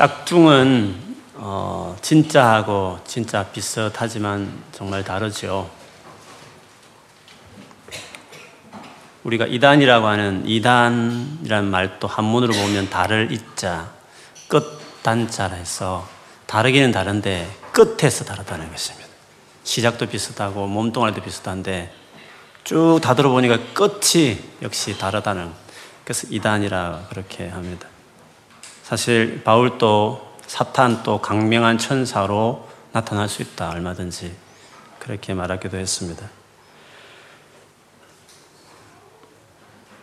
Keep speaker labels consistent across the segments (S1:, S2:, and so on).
S1: 짝퉁은 어, 진짜하고 진짜 비슷하지만 정말 다르죠. 우리가 이단이라고 하는 이단이라는 말도 한문으로 보면 달을 이자 끝 단자라 해서 다르기는 다른데 끝에서 다르다는 것입니다. 시작도 비슷하고 몸뚱아리도 비슷한데 쭉 다 들어보니까 끝이 역시 다르다는 그래서 이단이라 그렇게 합니다. 사실 바울도 사탄 또 강명한 천사로 나타날 수 있다 얼마든지 그렇게 말하기도 했습니다.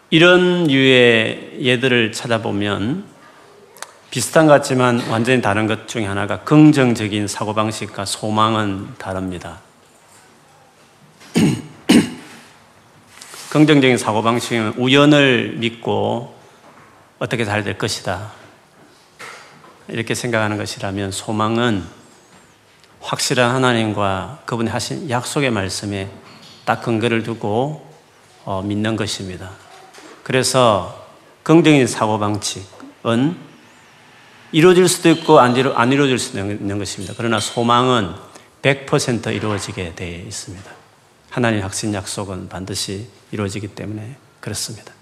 S1: 이런 유의 예들을 찾아보면 비슷한 것 같지만 완전히 다른 것 중에 하나가 긍정적인 사고방식과 소망은 다릅니다. 긍정적인 사고방식은 우연을 믿고 어떻게 잘 될 것이다. 이렇게 생각하는 것이라면 소망은 확실한 하나님과 그분이 하신 약속의 말씀에 딱 근거를 두고 어, 믿는 것입니다. 그래서 긍정적인 사고방식은 이루어질 수도 있고 안, 이루, 안 이루어질 수도 있는 것입니다. 그러나 소망은 100% 이루어지게 되어 있습니다. 하나님 확신 약속은 반드시 이루어지기 때문에 그렇습니다.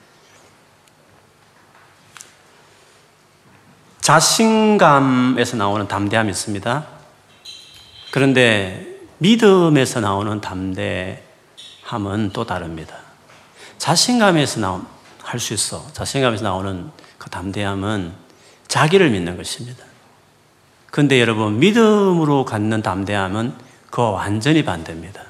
S1: 자신감에서 나오는 담대함이 있습니다. 그런데 믿음에서 나오는 담대함은 또 다릅니다. 자신감에서 나온, 할수 있어. 자신감에서 나오는 그 담대함은 자기를 믿는 것입니다. 근데 여러분, 믿음으로 갖는 담대함은 그와 완전히 반대입니다.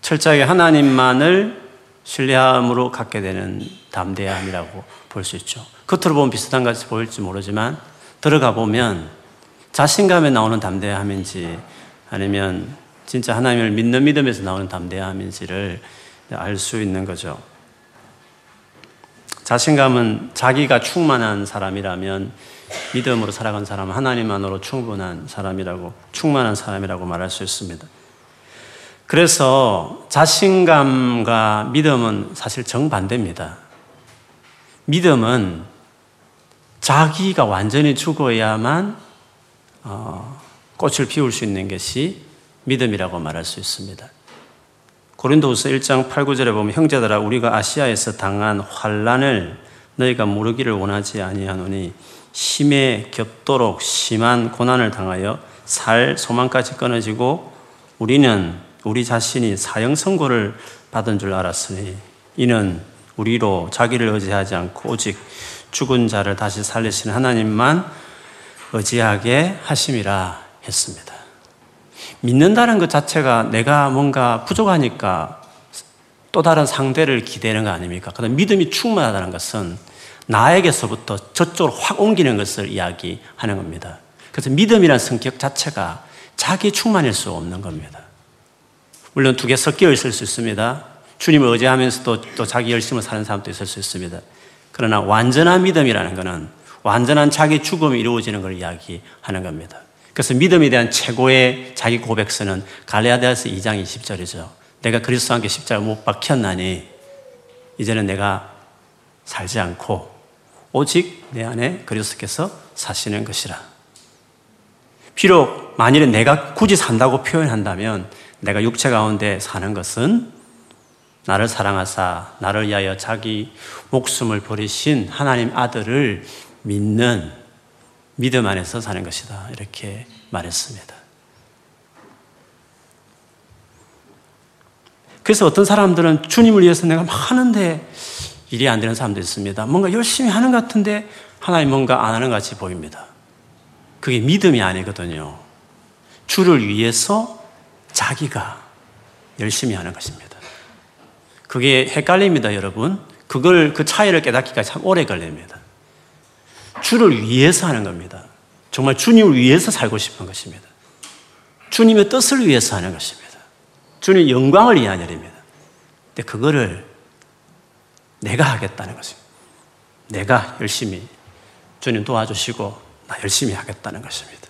S1: 철저하게 하나님만을 신뢰함으로 갖게 되는 담대함이라고 볼 수 있죠. 겉으로 보면 비슷한 것이 보일지 모르지만 들어가 보면 자신감에 나오는 담대함인지 아니면 진짜 하나님을 믿는 믿음에서 나오는 담대함인지를 알 수 있는 거죠. 자신감은 자기가 충만한 사람이라면 믿음으로 살아간 사람은 하나님만으로 충분한 사람이라고, 충만한 사람이라고 말할 수 있습니다. 그래서 자신감과 믿음은 사실 정반대입니다. 믿음은 자기가 완전히 죽어야만 어, 꽃을 피울 수 있는 것이 믿음이라고 말할 수 있습니다. 고린도후서 1장 8, 9절에 보면 형제들아 우리가 아시아에서 당한 환란을 너희가 모르기를 원하지 아니하노니 심에 겹도록 심한 고난을 당하여 살 소망까지 끊어지고 우리는 우리 자신이 사형 선고를 받은 줄 알았으니 이는 우리로 자기를 의지하지 않고 오직 죽은 자를 다시 살리시는 하나님만 의지하게 하심이라 했습니다. 믿는다는 것 자체가 내가 뭔가 부족하니까 또 다른 상대를 기대는 거 아닙니까? 그다음 믿음이 충만하다는 것은 나에게서부터 저쪽으로 확 옮기는 것을 이야기하는 겁니다. 그래서 믿음이라는 성격 자체가 자기 충만일 수 없는 겁니다. 물론 두 개 섞여 있을 수 있습니다. 주님을 의지하면서도 또 자기 열심을 사는 사람도 있을 수 있습니다. 그러나 완전한 믿음이라는 것은 완전한 자기 죽음이 이루어지는 걸 이야기하는 겁니다. 그래서 믿음에 대한 최고의 자기 고백서는 갈레아디아서 2장 20절이죠. 내가 그리스도와 함께 십자가 못 박혔나니 이제는 내가 살지 않고 오직 내 안에 그리스도께서 사시는 것이라. 비록 만일에 내가 굳이 산다고 표현한다면 내가 육체 가운데 사는 것은 나를 사랑하사 나를 위하여 자기 목숨을 버리신 하나님 아들을 믿는 믿음 안에서 사는 것이다. 이렇게 말했습니다. 그래서 어떤 사람들은 주님을 위해서 내가 하는데 일이 안 되는 사람도 있습니다. 뭔가 열심히 하는 것 같은데 하나님 뭔가 안 하는 것 같이 보입니다. 그게 믿음이 아니거든요. 주를 위해서 자기가 열심히 하는 것입니다. 그게 헷갈립니다, 여러분. 그걸, 그 차이를 깨닫기까지 참 오래 걸립니다. 주를 위해서 하는 겁니다. 정말 주님을 위해서 살고 싶은 것입니다. 주님의 뜻을 위해서 하는 것입니다. 주님의 영광을 위한 일입니다. 근데 그거를 내가 하겠다는 것입니다. 내가 열심히 주님 도와주시고 나 열심히 하겠다는 것입니다.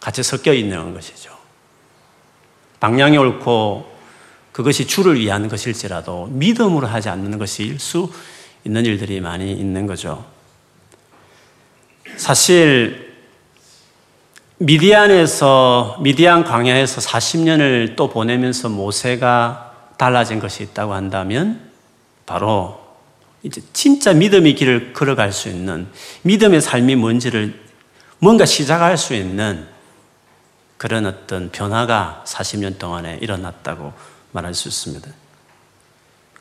S1: 같이 섞여 있는 것이죠. 방향이 옳고 그것이 주를 위한 것일지라도 믿음으로 하지 않는 것일 수 있는 일들이 많이 있는 거죠. 사실 미디안에서 미디안 광야에서 40년을 또 보내면서 모세가 달라진 것이 있다고 한다면 바로 이제 진짜 믿음의 길을 걸어갈 수 있는 믿음의 삶이 뭔지를 뭔가 시작할 수 있는 그런 어떤 변화가 40년 동안에 일어났다고 말할 수 있습니다.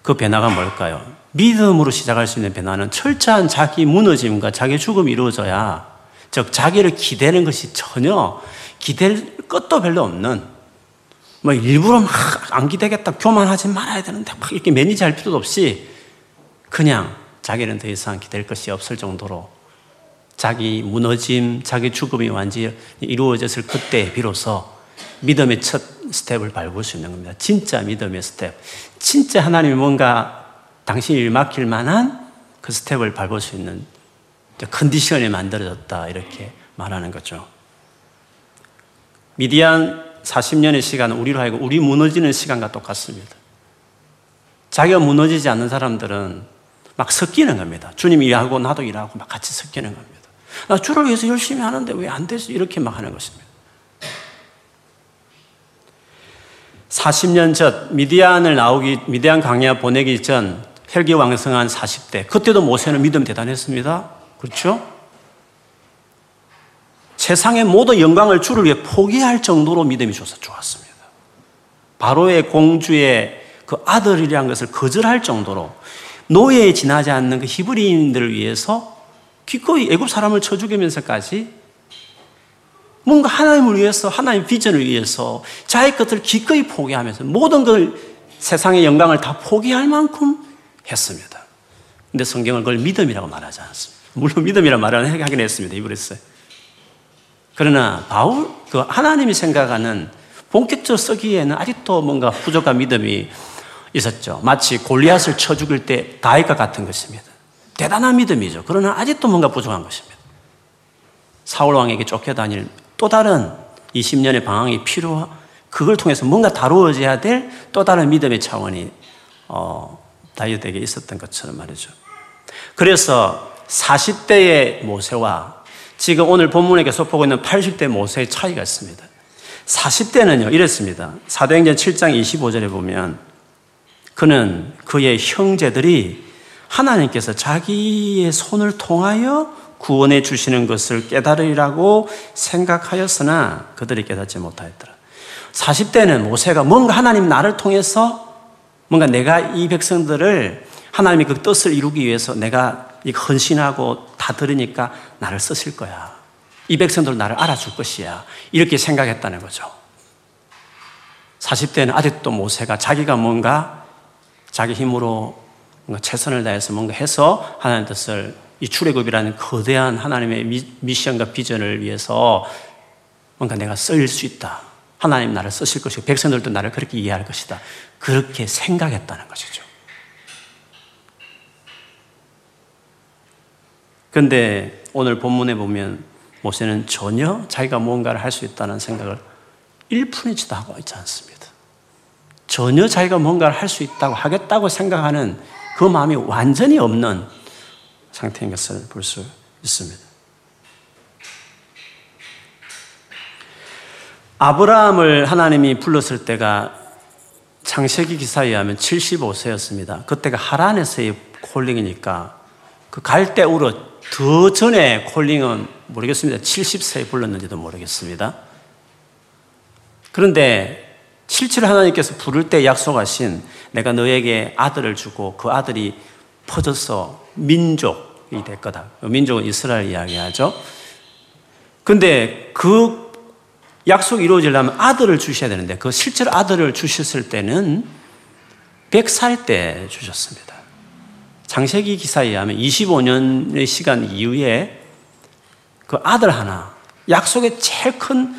S1: 그 변화가 뭘까요? 믿음으로 시작할 수 있는 변화는 철저한 자기 무너짐과 자기 죽음이 이루어져야, 즉, 자기를 기대는 것이 전혀 기댈 것도 별로 없는, 뭐 일부러 막 안 기대겠다, 교만하지 말아야 되는데 막 이렇게 매니지 할 필요도 없이 그냥 자기는 더 이상 기댈 것이 없을 정도로 자기 무너짐, 자기 죽음이 완전히 이루어졌을 그때 비로소 믿음의 첫 스텝을 밟을 수 있는 겁니다. 진짜 믿음의 스텝. 진짜 하나님이 뭔가 당신이 일 맡길 만한 그 스텝을 밟을 수 있는 컨디션이 만들어졌다. 이렇게 말하는 거죠. 미디안 40년의 시간은 우리로 하여금 우리 무너지는 시간과 똑같습니다. 자기가 무너지지 않는 사람들은 막 섞이는 겁니다. 주님 일하고 나도 일하고 막 같이 섞이는 겁니다. 나 주를 위해서 열심히 하는데 왜 안 되지? 이렇게 막 하는 것입니다. 40년 전 미디안을 나오기 미디안 강야 보내기 전 혈기 왕성한 40대 그때도 모세는 믿음 대단했습니다. 그렇죠? 세상의 모든 영광을 주를 위해 포기할 정도로 믿음이 좋았, 좋았습니다. 바로의 공주의 그 아들이란 것을 거절할 정도로 노예에 지나지 않는 그 히브리인들을 위해서 기꺼이 애굽 사람을 쳐 죽이면서까지 뭔가 하나님을 위해서, 하나님 비전을 위해서 자기 것을 기꺼이 포기하면서 모든 걸 세상의 영광을 다 포기할 만큼 했습니다. 근데 성경은 그걸 믿음이라고 말하지 않습니다. 물론 믿음이라고 말을 하긴 했습니다. 이브레스. 그러나 바울, 그 하나님이 생각하는 본격적으로 쓰기에는 아직도 뭔가 부족한 믿음이 있었죠. 마치 골리앗을 쳐 죽일 때 다윗과 같은 것입니다. 대단한 믿음이죠. 그러나 아직도 뭔가 부족한 것입니다. 사울 왕에게 쫓겨다닐 또 다른 20년의 방황이 필요, 그걸 통해서 뭔가 다루어져야 될 또 다른 믿음의 차원이 어, 다윗에게 있었던 것처럼 말이죠. 그래서 40대의 모세와 지금 오늘 본문에 계속 보고 있는 80대 모세의 차이가 있습니다. 40대는요, 이랬습니다. 사도행전 7장 25절에 보면 그는 그의 형제들이 하나님께서 자기의 손을 통하여 구원해 주시는 것을 깨달으리라고 생각하였으나 그들이 깨닫지 못하였더라. 40대는 모세가 뭔가 하나님 나를 통해서 뭔가 내가 이 백성들을 하나님의 그 뜻을 이루기 위해서 내가 헌신하고 다 들으니까 나를 쓰실 거야. 이 백성들 나를 알아줄 것이야. 이렇게 생각했다는 거죠. 40대는 아직도 모세가 자기가 뭔가 자기 힘으로 뭔가 최선을 다해서 뭔가 해서 하나님 뜻을 이 출애굽이라는 거대한 하나님의 미션과 비전을 위해서 뭔가 내가 쓰일 수 있다. 하나님 나를 쓰실 것이고 백성들도 나를 그렇게 이해할 것이다. 그렇게 생각했다는 것이죠. 그런데 오늘 본문에 보면 모세는 전혀 자기가 무언가를 할 수 있다는 생각을 1푼이지도 하고 있지 않습니다. 전혀 자기가 뭔가를 할 수 있다고 하겠다고 생각하는 그 마음이 완전히 없는 상태인 것을 볼 수 있습니다. 아브라함을 하나님이 불렀을 때가 창세기 기사에 의하면 75세였습니다. 그때가 하란에서의 콜링이니까 그 갈대우로 더 전에 콜링은 모르겠습니다. 70세에 불렀는지도 모르겠습니다. 그런데 실제로 하나님께서 부를 때 약속하신 내가 너에게 아들을 주고 그 아들이 퍼져서 민족 이 될 거다. 민족은 이스라엘 이야기하죠. 근데 그 약속이 이루어지려면 아들을 주셔야 되는데 그 실제로 아들을 주셨을 때는 100살 때 주셨습니다. 장세기 기사에 의하면 25년의 시간 이후에 그 아들 하나, 약속의 제일 큰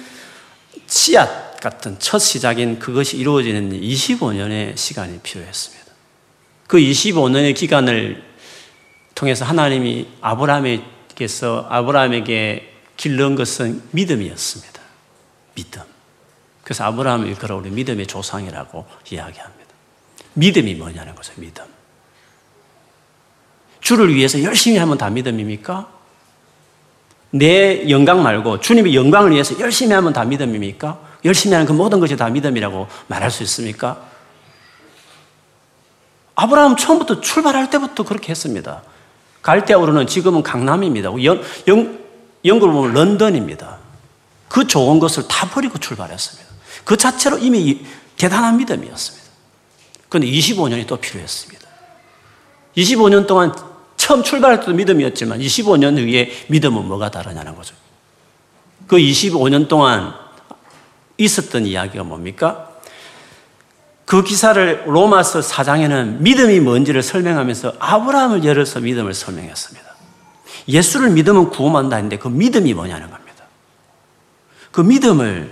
S1: 씨앗 같은 첫 시작인 그것이 이루어지는 25년의 시간이 필요했습니다. 그 25년의 기간을 통해서 하나님이 아브라함에게서 아브라함에게 길른 것은 믿음이었습니다. 믿음. 그래서 아브라함을 일컬어 우리 믿음의 조상이라고 이야기합니다. 믿음이 뭐냐는 거죠, 믿음. 주를 위해서 열심히 하면 다 믿음입니까? 내 영광 말고 주님의 영광을 위해서 열심히 하면 다 믿음입니까? 열심히 하는 그 모든 것이 다 믿음이라고 말할 수 있습니까? 아브라함 처음부터 출발할 때부터 그렇게 했습니다. 갈대아우르는 지금은 강남입니다. 영, 영, 영국을 보면 런던입니다. 그 좋은 것을 다 버리고 출발했습니다. 그 자체로 이미 대단한 믿음이었습니다. 그런데 25년이 또 필요했습니다. 25년 동안 처음 출발할 때도 믿음이었지만 25년 후에 믿음은 뭐가 다르냐는 거죠. 그 25년 동안 있었던 이야기가 뭡니까? 그 기사를 로마서 4장에는 믿음이 뭔지를 설명하면서 아브라함을 열어서 믿음을 설명했습니다. 예수를 믿으면 구원한다 했는데 그 믿음이 뭐냐는 겁니다. 그 믿음을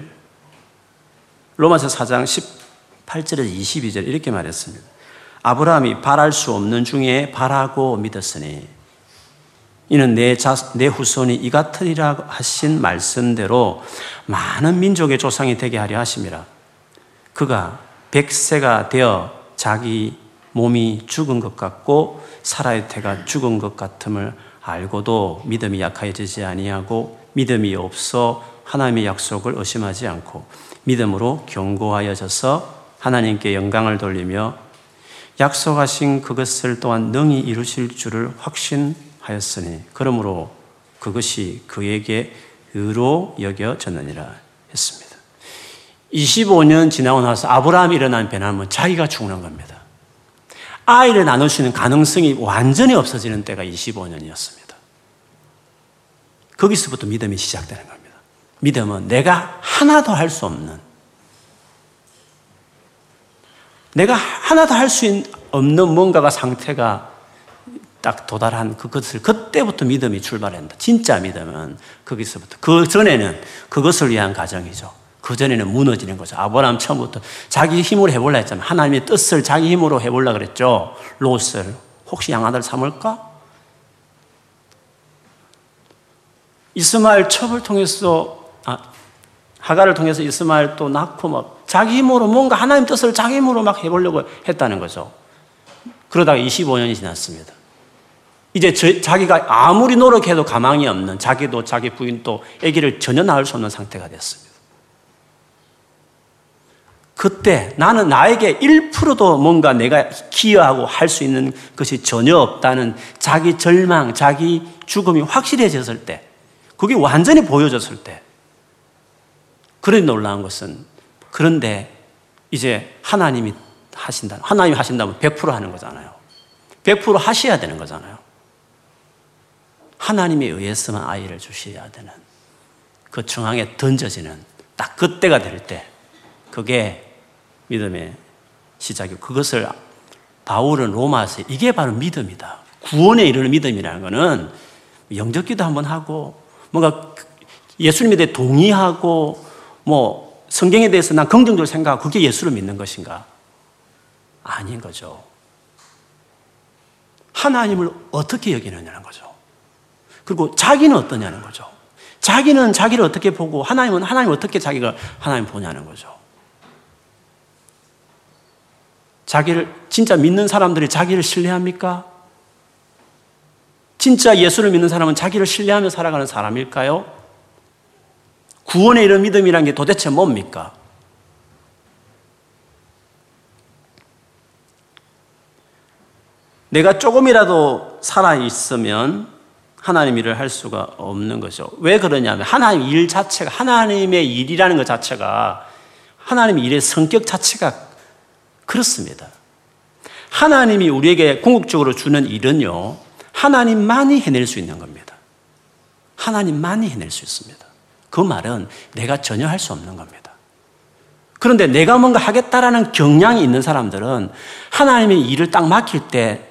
S1: 로마서 4장 18절에서 22절 이렇게 말했습니다. 아브라함이 바랄 수 없는 중에 바라고 믿었으니 이는 내, 자, 내 후손이 이 같으리라 하신 말씀대로 많은 민족의 조상이 되게 하려 하심이라. 그가 백세가 되어 자기 몸이 죽은 것 같고 살아의 태가 죽은 것 같음을 알고도 믿음이 약해지지 아니하고 믿음이 없어 하나님의 약속을 의심하지 않고 믿음으로 견고하여져서 하나님께 영광을 돌리며 약속하신 그것을 또한 능히 이루실 줄을 확신하였으니 그러므로 그것이 그에게 의로 여겨졌느니라 했습니다. 25년 지나고 나서 아브라함이 일어난 변화는 자기가 죽는 겁니다. 아이를 나눌 수 있는 가능성이 완전히 없어지는 때가 25년이었습니다. 거기서부터 믿음이 시작되는 겁니다. 믿음은 내가 하나도 할 수 없는 내가 하나도 할 수 없는 뭔가가 상태가 딱 도달한 그것을 그때부터 믿음이 출발한다. 진짜 믿음은 거기서부터 그 전에는 그것을 위한 가정이죠. 그 전에는 무너지는 거죠. 아브라함 처음부터 자기 힘으로 해볼라 했잖아요. 하나님의 뜻을 자기 힘으로 해볼라 그랬죠. 롯을 혹시 양아들 삼을까? 이스마엘 첩을 통해서 아, 하가를 통해서 이스마엘 또 낳고 막 자기 힘으로 뭔가 하나님 뜻을 자기 힘으로 막 해보려고 했다는 거죠. 그러다가 25년이 지났습니다. 이제 저, 자기가 아무리 노력해도 가망이 없는 자기도 자기 부인도 아기를 전혀 낳을 수 없는 상태가 됐습니다. 그때 나는 나에게 1%도 뭔가 내가 기여하고 할 수 있는 것이 전혀 없다는 자기 절망, 자기 죽음이 확실해졌을 때, 그게 완전히 보여졌을 때, 그런 놀라운 것은 그런데 이제 하나님이 하신다. 하나님이 하신다면 100% 하는 거잖아요. 100% 하셔야 되는 거잖아요. 하나님에 의해서만 아이를 주셔야 되는 그 중앙에 던져지는 딱 그때가 될 때 그게 믿음의 시작이고 그것을 바울은 로마서 이게 바로 믿음이다. 구원에 이르는 믿음이라는 거는 영적 기도 한번 하고 뭔가 예수님에 대해 동의하고 뭐 성경에 대해서 난 긍정적으로 생각하고 그게 예수를 믿는 것인가? 아닌 거죠. 하나님을 어떻게 여기느냐는 거죠. 그리고 자기는 어떠냐는 거죠. 자기는 자기를 어떻게 보고 하나님은 하나님 어떻게 자기가 하나님 보냐는 거죠. 자기를 진짜 믿는 사람들이 자기를 신뢰합니까? 진짜 예수를 믿는 사람은 자기를 신뢰하며 살아가는 사람일까요? 구원에 이른 믿음이란 게 도대체 뭡니까? 내가 조금이라도 살아있으면 하나님 일을 할 수가 없는 거죠. 왜 그러냐면 하나님 일 자체가, 하나님의 일이라는 것 자체가 하나님 일의 성격 자체가 그렇습니다. 하나님이 우리에게 궁극적으로 주는 일은요, 하나님만이 해낼 수 있는 겁니다. 하나님만이 해낼 수 있습니다. 그 말은 내가 전혀 할 수 없는 겁니다. 그런데 내가 뭔가 하겠다라는 경향이 있는 사람들은 하나님의 일을 딱 맡길 때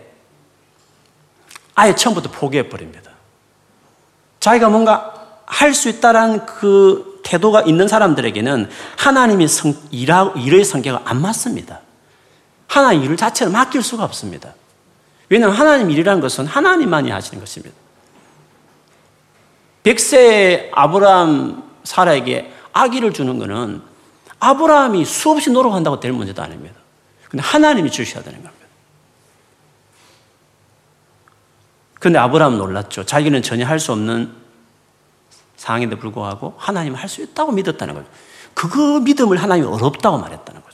S1: 아예 처음부터 포기해 버립니다. 자기가 뭔가 할 수 있다라는 그 태도가 있는 사람들에게는 하나님의 일의 성격과 안 맞습니다. 하나님 일을 자체를 맡길 수가 없습니다. 왜냐하면 하나님 일이라는 것은 하나님만이 하시는 것입니다. 백세 아브라함 사라에게 아기를 주는 것은 아브라함이 수없이 노력한다고 될 문제도 아닙니다. 근데 하나님이 주셔야 되는 겁니다. 근데 아브라함 놀랐죠. 자기는 전혀 할 수 없는 상황인데 불구하고 하나님 할수 있다고 믿었다는 거죠. 그거 믿음을 하나님이 어렵다고 말했다는 거죠.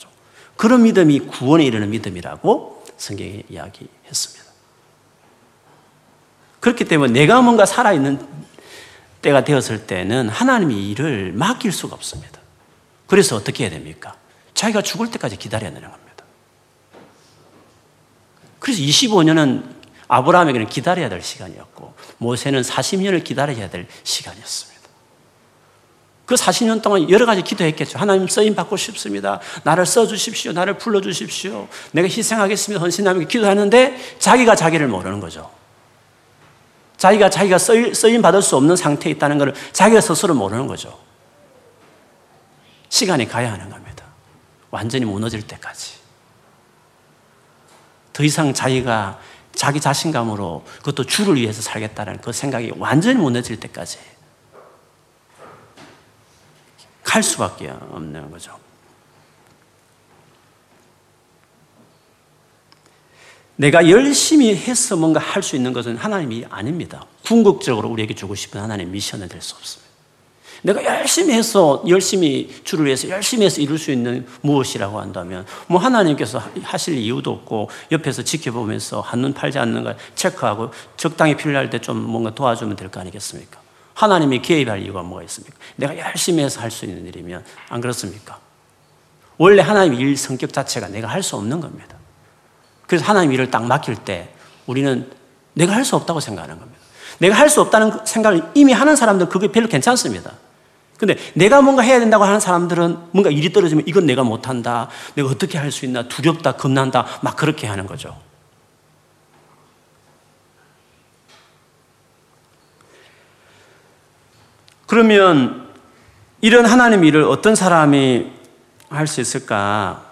S1: 그런 믿음이 구원에 이르는 믿음이라고 성경에 이야기했습니다. 그렇기 때문에 내가 뭔가 살아있는 때가 되었을 때는 하나님이 일을 맡길 수가 없습니다. 그래서 어떻게 해야 됩니까? 자기가 죽을 때까지 기다려야 되는 겁니다. 그래서 25년은 아브라함에게는 기다려야 될 시간이었고 모세는 40년을 기다려야 될 시간이었습니다. 그 40년 동안 여러 가지 기도했겠죠. 하나님 쓰임 받고 싶습니다. 나를 써주십시오. 나를 불러주십시오. 내가 희생하겠습니다. 헌신하며 기도하는데 자기가 자기를 모르는 거죠. 자기가 자기가 쓰임 받을 수 없는 상태에 있다는 것을 자기가 스스로 모르는 거죠. 시간이 가야 하는 겁니다. 완전히 무너질 때까지. 더 이상 자기가 자기 자신감으로 그것도 주를 위해서 살겠다는 그 생각이 완전히 무너질 때까지 갈 수밖에 없는 거죠. 내가 열심히 해서 뭔가 할 수 있는 것은 하나님이 아닙니다. 궁극적으로 우리에게 주고 싶은 하나님의 미션은 될 수 없습니다. 내가 열심히 해서 열심히 주를 위해서 열심히 해서 이룰 수 있는 무엇이라고 한다면 뭐 하나님께서 하실 이유도 없고 옆에서 지켜보면서 한눈 팔지 않는 걸 체크하고 적당히 필요할 때 좀 뭔가 도와주면 될 거 아니겠습니까? 하나님이 개입할 이유가 뭐가 있습니까? 내가 열심히 해서 할 수 있는 일이면 안 그렇습니까? 원래 하나님 일 성격 자체가 내가 할 수 없는 겁니다. 그래서 하나님 일을 딱 맡길 때 우리는 내가 할 수 없다고 생각하는 겁니다. 내가 할 수 없다는 생각을 이미 하는 사람들은 그게 별로 괜찮습니다. 근데 내가 뭔가 해야 된다고 하는 사람들은 뭔가 일이 떨어지면 이건 내가 못한다. 내가 어떻게 할 수 있나. 두렵다. 겁난다. 막 그렇게 하는 거죠. 그러면 이런 하나님 일을 어떤 사람이 할 수 있을까?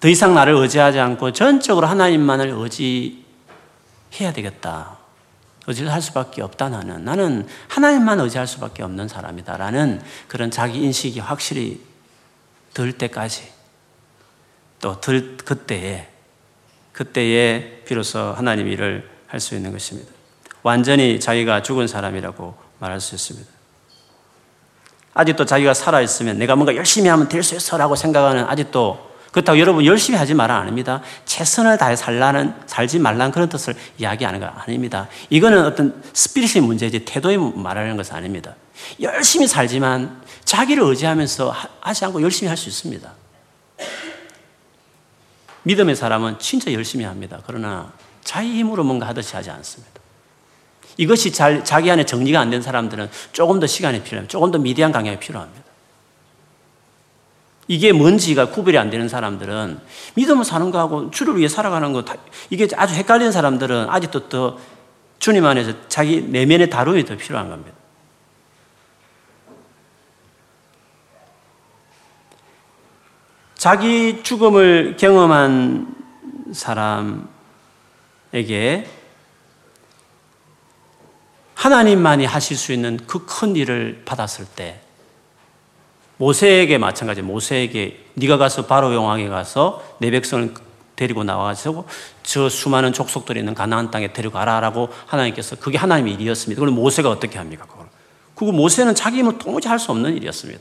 S1: 더 이상 나를 의지하지 않고 전적으로 하나님만을 의지해야 되겠다. 의지를 할 수밖에 없다 나는. 나는 하나님만 의지할 수밖에 없는 사람이다 라는 그런 자기 인식이 확실히 들 때까지 또 들 그때에 그때에 비로소 하나님 일을 할 수 있는 것입니다. 완전히 자기가 죽은 사람이라고 말할 수 있습니다. 아직도 자기가 살아있으면 내가 뭔가 열심히 하면 될 수 있어라고 생각하는 아직도 그렇다고 여러분 열심히 하지 말아 아닙니다. 최선을 다해 살라는 살지 말라는 그런 뜻을 이야기하는 거 아닙니다. 이거는 어떤 스피릿의 문제지 태도에 말하는 것은 아닙니다. 열심히 살지만 자기를 의지하면서 하지 않고 열심히 할 수 있습니다. 믿음의 사람은 진짜 열심히 합니다. 그러나 자기 힘으로 뭔가 하듯이 하지 않습니다. 이것이 잘, 자기 안에 정리가 안 된 사람들은 조금 더 시간이 필요합니다. 조금 더 미디안 강약이 필요합니다. 이게 뭔지가 구별이 안 되는 사람들은 믿음을 사는 거하고 주를 위해 살아가는 거 이게 아주 헷갈리는 사람들은 아직도 더 주님 안에서 자기 내면의 다rum이 더 필요한 겁니다. 자기 죽음을 경험한 사람에게 하나님만이 하실 수 있는 그 큰 일을 받았을 때 모세에게 마찬가지 모세에게 네가 가서 바로 용왕에 가서 내 백성을 데리고 나와서 저 수많은 족속들이 있는 가나안 땅에 데려가라라고 하나님께서 그게 하나님의 일이었습니다. 그럼 모세가 어떻게 합니까? 그걸? 그거 모세는 자기 힘으로 도무지 할 수 없는 일이었습니다.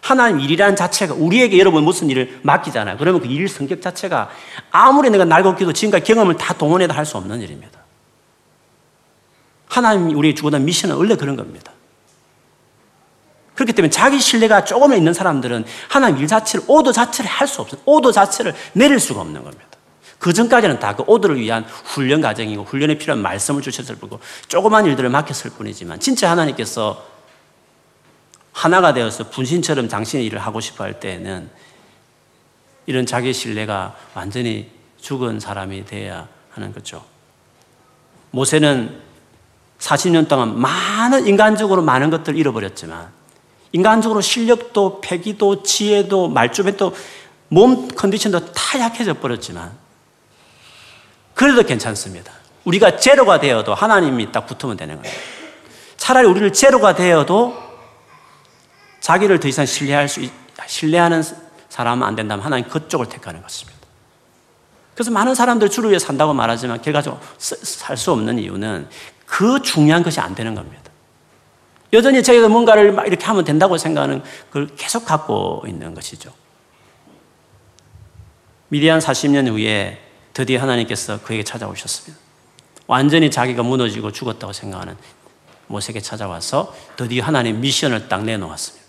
S1: 하나님 일이라는 자체가 우리에게 여러분 무슨 일을 맡기잖아요. 그러면 그 일 성격 자체가 아무리 내가 날고 기도 지금까지 경험을 다 동원해도 할 수 없는 일입니다. 하나님이 우리에게 주고 난 미션은 원래 그런 겁니다. 그렇기 때문에 자기 신뢰가 조금은 있는 사람들은 하나님 일 자체를, 오더 자체를 할 수 없어요. 오더 자체를 내릴 수가 없는 겁니다. 그 전까지는 다 그 오더를 위한 훈련 과정이고 훈련에 필요한 말씀을 주셨을 뿐이고 조그만 일들을 맡겼을 뿐이지만 진짜 하나님께서 하나가 되어서 분신처럼 당신의 일을 하고 싶어 할 때에는 이런 자기 신뢰가 완전히 죽은 사람이 되어야 하는 거죠. 모세는 40년 동안 많은 인간적으로 많은 것들을 잃어버렸지만 인간적으로 실력도 패기도 지혜도 말주변도 몸 컨디션도 다 약해져 버렸지만 그래도 괜찮습니다. 우리가 제로가 되어도 하나님이 딱 붙으면 되는 거예요. 차라리 우리를 제로가 되어도 자기를 더 이상 신뢰할 수, 신뢰하는 사람은 안 된다면 하나님 그쪽을 택하는 것입니다. 그래서 많은 사람들 주를 위해 산다고 말하지만 결과적으로 살 수 없는 이유는 그 중요한 것이 안 되는 겁니다. 여전히 자기가 뭔가를 막 이렇게 하면 된다고 생각하는 그걸 계속 갖고 있는 것이죠. 미디안 40년 후에 드디어 하나님께서 그에게 찾아오셨습니다. 완전히 자기가 무너지고 죽었다고 생각하는 모세에게 찾아와서 드디어 하나님 미션을 딱 내놓았습니다.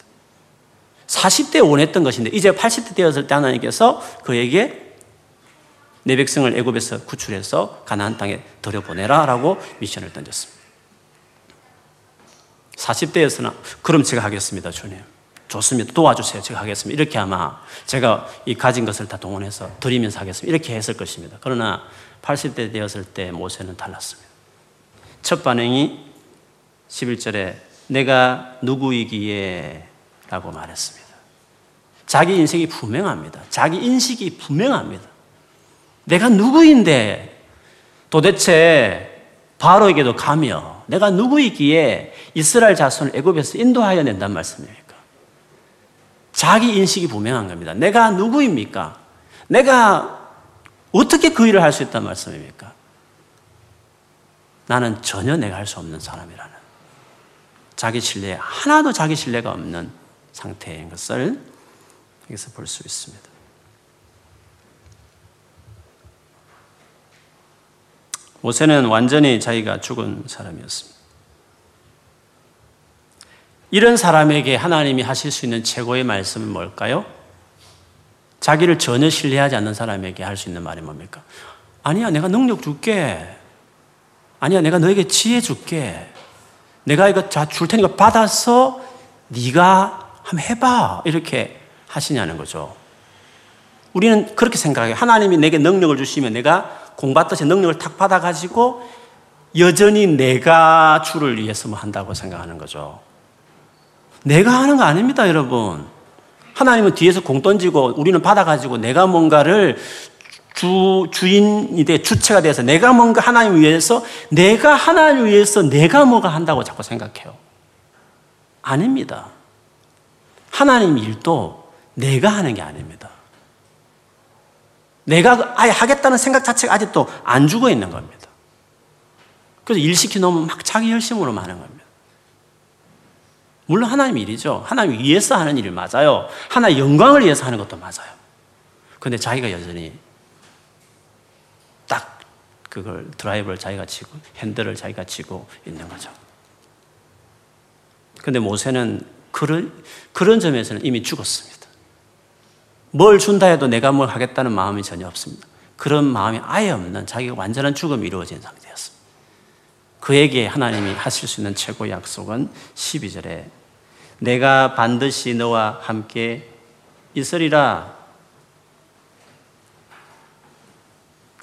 S1: 40대 원했던 것인데 이제 80대 되었을 때 하나님께서 그에게 내 백성을 애굽에서 구출해서 가나안 땅에 들여 보내라라고 미션을 던졌습니다. 40대에서는 그럼 제가 하겠습니다, 주님. 좋습니다. 도와주세요. 제가 하겠습니다. 이렇게 아마 제가 이 가진 것을 다 동원해서 드리면서 하겠습니다. 이렇게 했을 것입니다. 그러나 80대 되었을 때 모세는 달랐습니다. 첫 반응이 11절에 내가 누구이기에 라고 말했습니다. 자기 인생이 분명합니다. 자기 인식이 분명합니다. 내가 누구인데 도대체 바로에게도 가며 내가 누구이기에 이스라엘 자손을 애굽에서 인도하여 낸단 말씀입니까? 자기 인식이 분명한 겁니다. 내가 누구입니까? 내가 어떻게 그 일을 할 수 있단 말씀입니까? 나는 전혀 내가 할 수 없는 사람이라는 자기 신뢰 하나도 자기 신뢰가 없는 상태인 것을 여기서 볼 수 있습니다. 모세는 완전히 자기가 죽은 사람이었습니다. 이런 사람에게 하나님이 하실 수 있는 최고의 말씀은 뭘까요? 자기를 전혀 신뢰하지 않는 사람에게 할 수 있는 말이 뭡니까? 아니야, 내가 능력 줄게. 아니야, 내가 너에게 지혜 줄게. 내가 이거 줄 테니까 받아서 네가 한번 해봐. 이렇게 하시냐는 거죠. 우리는 그렇게 생각해요. 하나님이 내게 능력을 주시면 내가 공받듯이 능력을 탁 받아가지고 여전히 내가 주를 위해서만 한다고 생각하는 거죠. 내가 하는 거 아닙니다, 여러분. 하나님은 뒤에서 공 던지고 우리는 받아가지고 내가 뭔가를 주, 주인이 돼, 주체가 돼서 내가 뭔가 하나님 위해서, 내가 하나님 위해서 내가 뭐가 한다고 자꾸 생각해요. 아닙니다. 하나님 일도 내가 하는 게 아닙니다. 내가 아예 하겠다는 생각 자체가 아직도 안 죽어 있는 겁니다. 그래서 일 시켜놓으면 막 자기 열심으로 하는 겁니다. 물론 하나님 일이죠. 하나님 위해서 하는 일 맞아요. 하나의 영광을 위해서 하는 것도 맞아요. 근데 자기가 여전히 딱 그걸 드라이브를 자기가 치고 핸들을 자기가 치고 있는 거죠. 근데 모세는 그런, 그런 점에서는 이미 죽었습니다. 뭘 준다 해도 내가 뭘 하겠다는 마음이 전혀 없습니다. 그런 마음이 아예 없는 자기가 완전한 죽음이 이루어진 상태였습니다. 그에게 하나님이 하실 수 있는 최고의 약속은 12절에 내가 반드시 너와 함께 있으리라.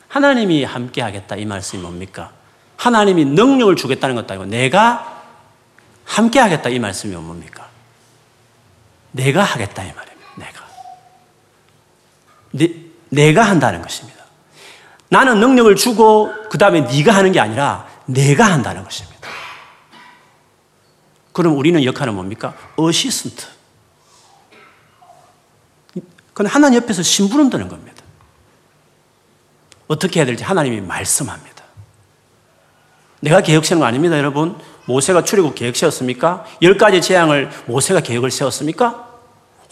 S1: 하나님이 함께 하겠다 이 말씀이 뭡니까? 하나님이 능력을 주겠다는 것도 아니고 내가 함께 하겠다 이 말씀이 뭡니까? 내가 하겠다 이 말입니다. 내, 내가 한다는 것입니다. 나는 능력을 주고 그 다음에 네가 하는 게 아니라 내가 한다는 것입니다. 그럼 우리는 역할은 뭡니까? 어시스턴트. 그건 하나님 옆에서 심부름 드는 겁니다. 어떻게 해야 될지 하나님이 말씀합니다. 내가 계획 세우는 거 아닙니다, 여러분. 모세가 출애굽 계획 세웠습니까? 열 가지 재앙을 모세가 계획을 세웠습니까?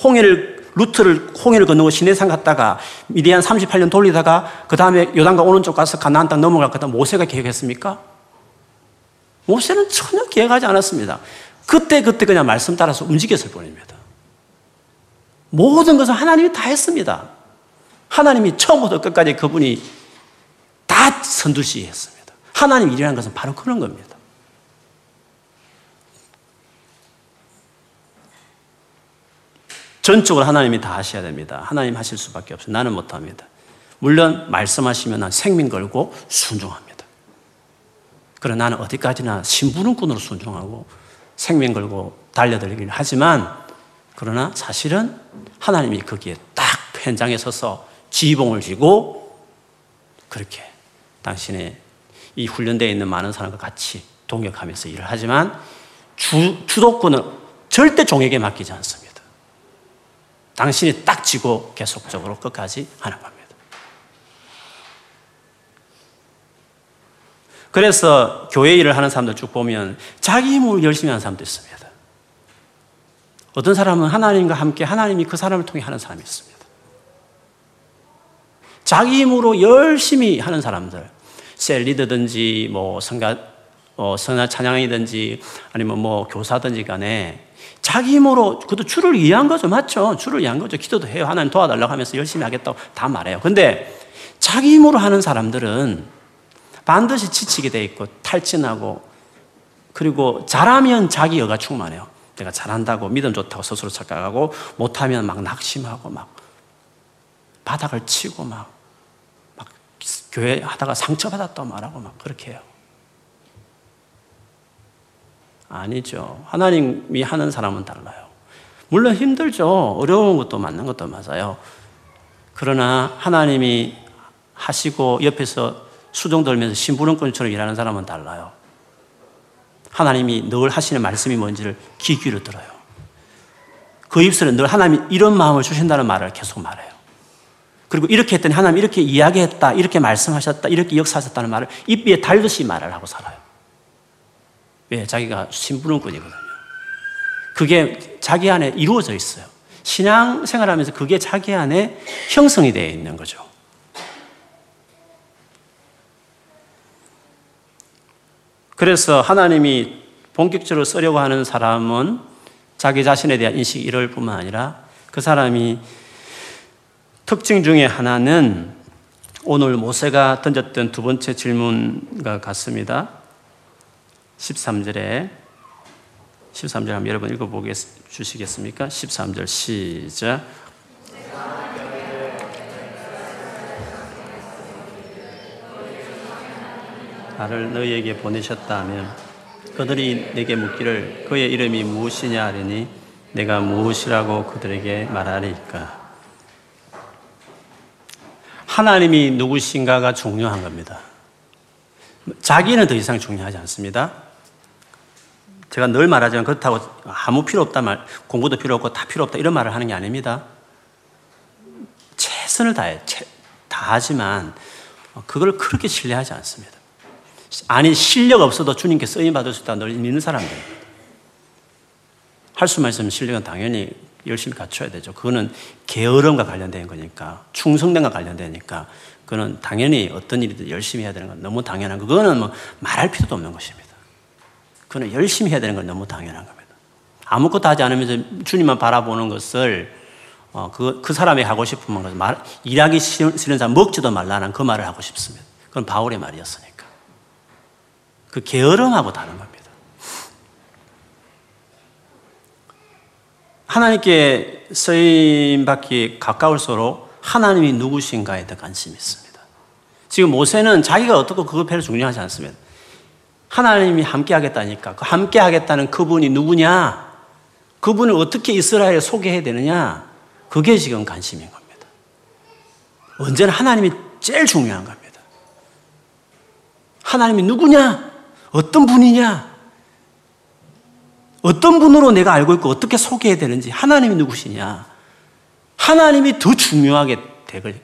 S1: 홍해를 루트를 홍해를 건너고 시내산 갔다가 미디안 38년 돌리다가 그 다음에 요단강 오른쪽 가서 가나안 땅 넘어갈 거다 모세가 계획했습니까? 모세는 전혀 계획하지 않았습니다. 그때 그때 그냥 말씀 따라서 움직였을 뿐입니다. 모든 것을 하나님이 다 했습니다. 하나님이 처음부터 끝까지 그분이 다 선두시 했습니다. 하나님 일이라는 것은 바로 그런 겁니다. 전적으로 하나님이 다 하셔야 됩니다. 하나님 하실 수밖에 없어요. 나는 못합니다. 물론 말씀하시면 난 생명 걸고 순종합니다. 그러나 나는 어디까지나 심부름꾼으로 순종하고 생명 걸고 달려들기를 하지만 그러나 사실은 하나님이 거기에 딱 현장에 서서 지봉을 쥐고 그렇게 당신의 이 훈련되어 있는 많은 사람과 같이 동역하면서 일을 하지만 주, 주도권은 절대 종에게 맡기지 않습니다. 당신이 딱 쥐고 계속적으로 끝까지 하는 겁니다. 그래서 교회 일을 하는 사람들 쭉 보면 자기 힘으로 열심히 하는 사람도 있습니다. 어떤 사람은 하나님과 함께 하나님이 그 사람을 통해 하는 사람이 있습니다. 자기 힘으로 열심히 하는 사람들, 셀리드든지 뭐 성가 어, 성나 찬양이든지 아니면 뭐 교사든지 간에 자기 힘으로 그것도 주를 위한 거죠. 맞죠? 주를 위한 거죠. 기도도 해요. 하나님 도와달라고 하면서 열심히 하겠다고 다 말해요. 근데 자기 힘으로 하는 사람들은 반드시 지치게 돼 있고 탈진하고 그리고 잘하면 자기 여가 충만해요. 내가 잘한다고 믿음 좋다고 스스로 착각하고 못하면 막 낙심하고 막 바닥을 치고 막, 막 교회 하다가 상처받았다고 말하고 막 그렇게 해요. 아니죠. 하나님이 하는 사람은 달라요. 물론 힘들죠. 어려운 것도 맞는 것도 맞아요. 그러나 하나님이 하시고 옆에서 수종 들면서 심부름꾼처럼 일하는 사람은 달라요. 하나님이 늘 하시는 말씀이 뭔지를 귀 기울여 들어요. 그 입술은 늘 하나님이 이런 마음을 주신다는 말을 계속 말해요. 그리고 이렇게 했더니 하나님 이렇게 이야기했다, 이렇게 말씀하셨다, 이렇게 역사하셨다는 말을 입 위에 달듯이 말을 하고 살아요. 왜? 자기가 심부름꾼이거든요. 그게 자기 안에 이루어져 있어요. 신앙 생활하면서 그게 자기 안에 형성이 되어 있는 거죠. 그래서 하나님이 본격적으로 쓰려고 하는 사람은 자기 자신에 대한 인식이 이럴 뿐만 아니라 그 사람이 특징 중에 하나는 오늘 모세가 던졌던 두 번째 질문과 같습니다. 13절에 13절 한번 여러분 읽어보겠 주시겠습니까? 13절 시작. 나를 너희에게 보내셨다면 그들이 내게 묻기를 그의 이름이 무엇이냐 하리니 내가 무엇이라고 그들에게 말하리까 하나님이 누구신가가 중요한 겁니다. 자기는 더 이상 중요하지 않습니다. 제가 늘 말하지만 그렇다고 아무 필요 없다 말, 공부도 필요 없고 다 필요 없다 이런 말을 하는 게 아닙니다. 최선을 다해, 다 하지만 그걸 그렇게 신뢰하지 않습니다. 아니, 실력 없어도 주님께 쓰임 받을 수 있다 늘 믿는 사람들. 할 수만 있으면 실력은 당연히 열심히 갖춰야 되죠. 그거는 게으름과 관련된 거니까, 충성됨과 관련되니까, 그거는 당연히 어떤 일이든 열심히 해야 되는 건 너무 당연한 거. 그거는 뭐 말할 필요도 없는 것입니다. 그거는 열심히 해야 되는 건 너무 당연한 겁니다. 아무것도 하지 않으면서 주님만 바라보는 것을 어, 그, 그 사람이 하고 싶은 것, 말, 일하기 싫은 사람 먹지도 말라는 그 말을 하고 싶습니다. 그건 바울의 말이었으니까. 그 게으름하고 다른 겁니다. 하나님께 쓰임 받기 가까울수록 하나님이 누구신가에 더 관심이 있습니다. 지금 모세는 자기가 어떻고 그거 별로 중요하지 않습니다. 하나님이 함께 하겠다니까. 그 함께 하겠다는 그분이 누구냐? 그분을 어떻게 이스라엘에 소개해야 되느냐? 그게 지금 관심인 겁니다. 언제나 하나님이 제일 중요한 겁니다. 하나님이 누구냐? 어떤 분이냐? 어떤 분으로 내가 알고 있고 어떻게 소개해야 되는지 하나님이 누구시냐? 하나님이 더 중요하게 되걸.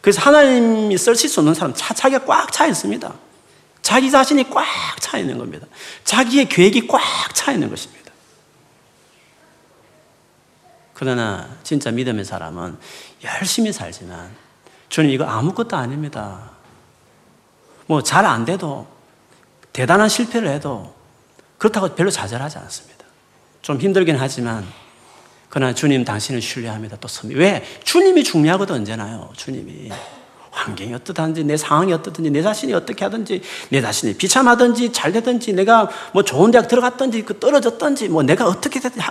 S1: 그래서 하나님이 쓰실 수 없는 사람 차, 자기가 꽉차 있습니다. 자기 자신이 꽉 차 있는 겁니다. 자기의 계획이 꽉 차 있는 것입니다. 그러나 진짜 믿음의 사람은 열심히 살지만 주님 이거 아무것도 아닙니다. 뭐 잘 안 돼도 대단한 실패를 해도 그렇다고 별로 좌절하지 않습니다. 좀 힘들긴 하지만 그러나 주님 당신을 신뢰합니다. 또 섭니다. 왜? 주님이 중요하거든 언제나요. 주님이. 환경이 어떻든지 내 상황이 어떻든지 내 자신이 어떻게 하든지 내 자신이 비참하든지 잘 되든지 내가 뭐 좋은 대학 들어갔든지 그 떨어졌든지 뭐 내가 어떻게 되든지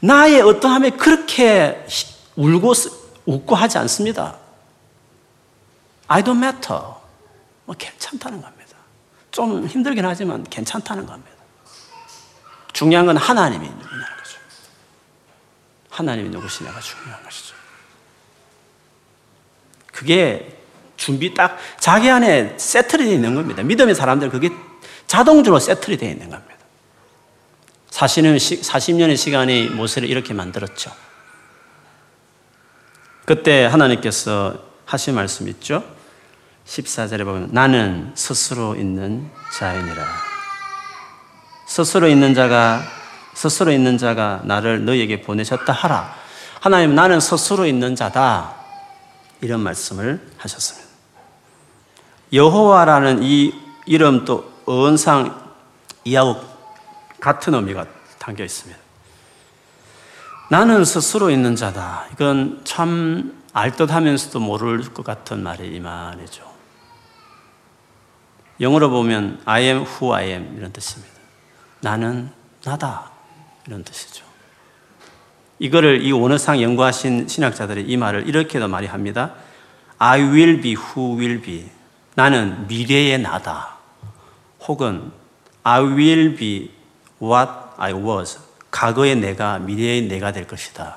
S1: 나의 어떠함에 그렇게 울고 웃고 하지 않습니다. I don't matter. 뭐 괜찮다는 겁니다. 좀 힘들긴 하지만 괜찮다는 겁니다. 중요한 건 하나님이 누구냐는 거죠. 하나님이 누구시냐가 중요한 것이죠. 그게 준비 딱 자기 안에 세틀이 되어 있는 겁니다. 믿음의 사람들 그게 자동적으로 세틀이 되어 있는 겁니다. 40년, 40년의 시간이 모세를 이렇게 만들었죠. 그때 하나님께서 하신 말씀 있죠? 14절에 보면 나는 스스로 있는 자이니라. 스스로 있는 자가 스스로 있는 자가 나를 너에게 보내셨다 하라. 하나님 나는 스스로 있는 자다. 이런 말씀을 하셨습니다. 여호와라는 이 이름도 언상 이하고 같은 의미가 담겨 있습니다. 나는 스스로 있는 자다. 이건 참 알듯 하면서도 모를 것 같은 말이 이 말이죠. 영어로 보면 I am who I am 이런 뜻입니다. 나는 나다 이런 뜻이죠. 이거를 이 원어상 연구하신 신학자들이 이 말을 이렇게도 많이 합니다. I will be who will be. 나는 미래의 나다. 혹은 I will be what I was. 과거의 내가 미래의 내가 될 것이다.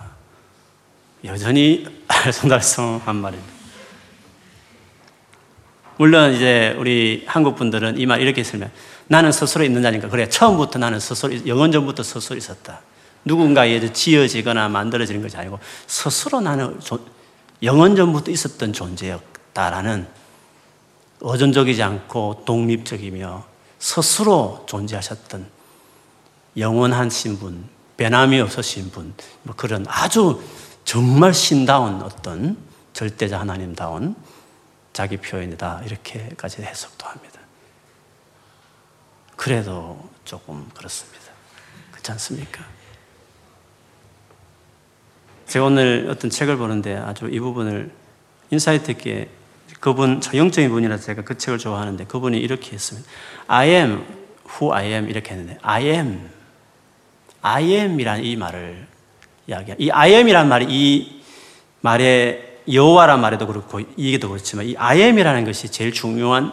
S1: 여전히 알쏭달쏭한 말입니다. 물론 이제 우리 한국 분들은 이 말 이렇게 쓰면 나는 스스로 있는 자니까 그래 처음부터 나는 스스로 영원 전부터 스스로 있었다. 누군가에 지어지거나 만들어지는 것이 아니고 스스로 나는 영원 전부터 있었던 존재였다라는 어전적이지 않고 독립적이며 스스로 존재하셨던 영원한 신분, 변함이 없으신 분, 뭐 그런 아주 정말 신다운 어떤 절대자 하나님다운 자기 표현이다. 이렇게까지 해석도 합니다. 그래도 조금 그렇습니다. 않습니까? 제가 오늘 어떤 책을 보는데 아주 이 부분을 insight 있게 그분 영적인 분이라서 제가 그 책을 좋아하는데 그분이 이렇게 했습니다. I am who I am 이렇게 했는데 I am I am이란 이 말을 이야기해. 이 I am이란 말이 이 말의 여호와란 말에도 그렇고 이게도 그렇지만 이 I am이라는 것이 제일 중요한